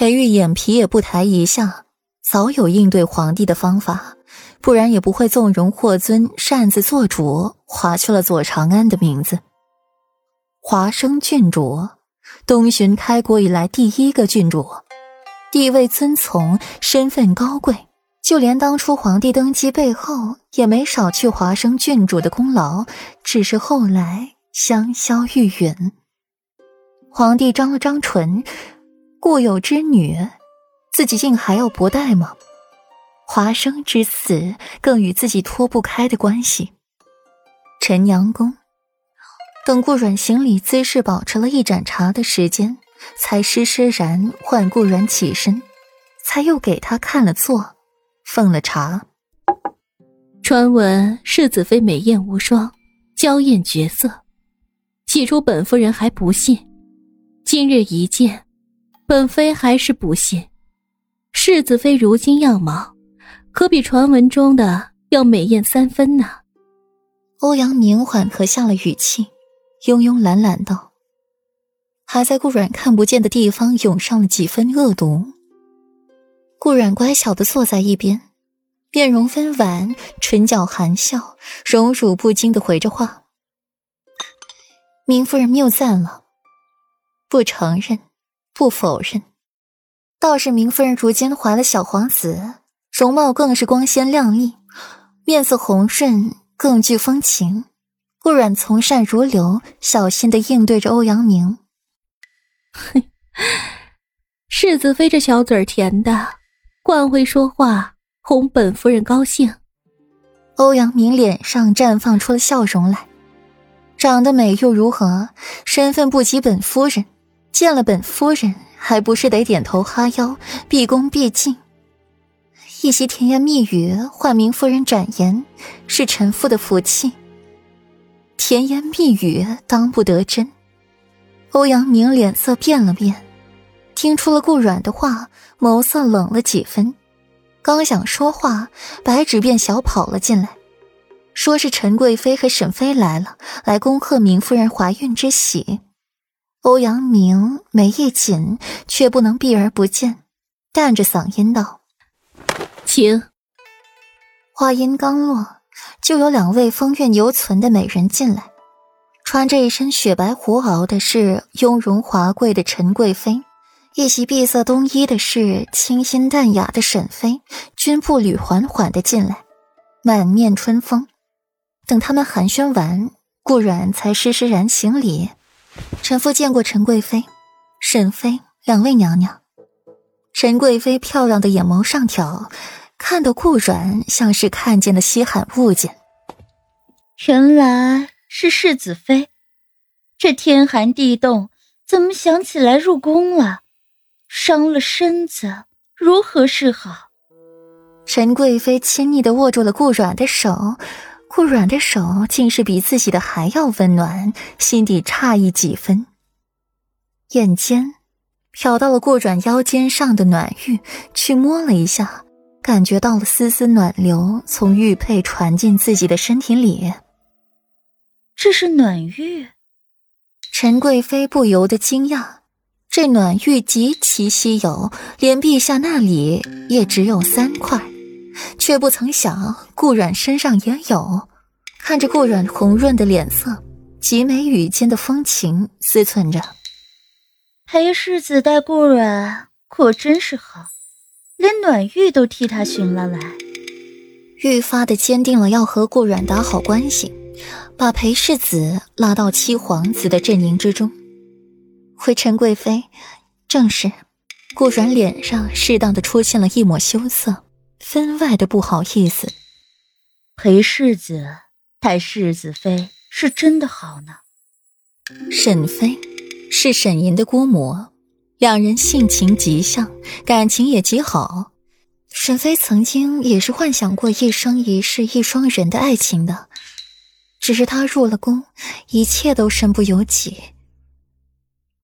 裴玉眼皮也不抬一下，早有应对皇帝的方法，不然也不会纵容霍尊擅自做主，划去了左长安的名字。华生郡主，东巡开国以来第一个郡主，地位尊崇，身份高贵，就连当初皇帝登基背后也没少去华生郡主的功劳，只是后来香消玉殒。皇帝张了张唇，故有之女，自己竟还要薄待吗？华生之死更与自己脱不开的关系。陈阳宫，等顾阮行礼，姿势保持了一盏茶的时间，才施施然唤顾阮起身，才又给他看了座，奉了茶。传闻世子妃美艳无双，娇艳绝色，起初本夫人还不信。今日一见，本妃还是不信。世子妃如今样貌，可比传闻中的要美艳三分呢。欧阳明缓和下了语气，慵慵懒懒道：“还在顾阮看不见的地方涌上了几分恶毒。”顾阮乖巧的坐在一边，面容温婉，唇角含笑，荣辱不惊的回着话：“明夫人谬赞了。”不承认，不否认，倒是明夫人如今怀了小皇子，容貌更是光鲜亮丽，面色红润，更具风情。顾阮从善如流，小心的应对着欧阳明。嘿，世子妃这小嘴甜的，惯会说话，哄本夫人高兴。欧阳明脸上绽放出了笑容来，长得美又如何？身份不及本夫人。见了本夫人，还不是得点头哈腰，毕恭毕敬。一席甜言蜜语换明夫人展颜，是臣妇的福气。甜言蜜语当不得真。欧阳明脸色变了变，听出了顾阮的话，眸色冷了几分。刚想说话，白纸便小跑了进来，说是陈贵妃和沈妃来了，来恭贺明夫人怀孕之喜。欧阳明眉一紧，却不能避而不见，淡着嗓音道：“请。”话音刚落，就有两位风韵犹存的美人进来。穿着一身雪白狐袄的是雍容华贵的陈贵妃，一袭碧色冬衣的是清新淡雅的沈妃，均步履缓缓的进来，满面春风。等他们寒暄完，顾阮才施施然行礼。臣妇见过陈贵妃、沈妃两位娘娘。陈贵妃漂亮的眼眸上挑，看得顾阮像是看见了稀罕物件。原来是世子妃，这天寒地冻，怎么想起来入宫了？伤了身子，如何是好？陈贵妃亲昵的握住了顾阮的手。顾软的手竟是比自己的还要温暖，心底诧异几分。眼尖瞟到了顾软腰间上的暖玉，去摸了一下，感觉到了丝丝暖流从玉佩传进自己的身体里。这是暖玉，陈贵妃不由得惊讶。这暖玉极其稀有，连陛下那里也只有三块。却不曾想，顾阮身上也有。看着顾阮红润的脸色，极美语间的风情，思忖着：裴世子待顾阮果真是好，连暖玉都替他寻了来。愈发的坚定了要和顾阮打好关系，把裴世子拉到七皇子的阵营之中。回陈贵妃，正是。顾阮脸上适当的出现了一抹羞涩。分外的不好意思，裴世子待世子妃是真的好呢。沈妃是沈吟的姑母，两人性情极像，感情也极好。沈妃曾经也是幻想过一生一世一双人的爱情的，只是她入了宫，一切都身不由己，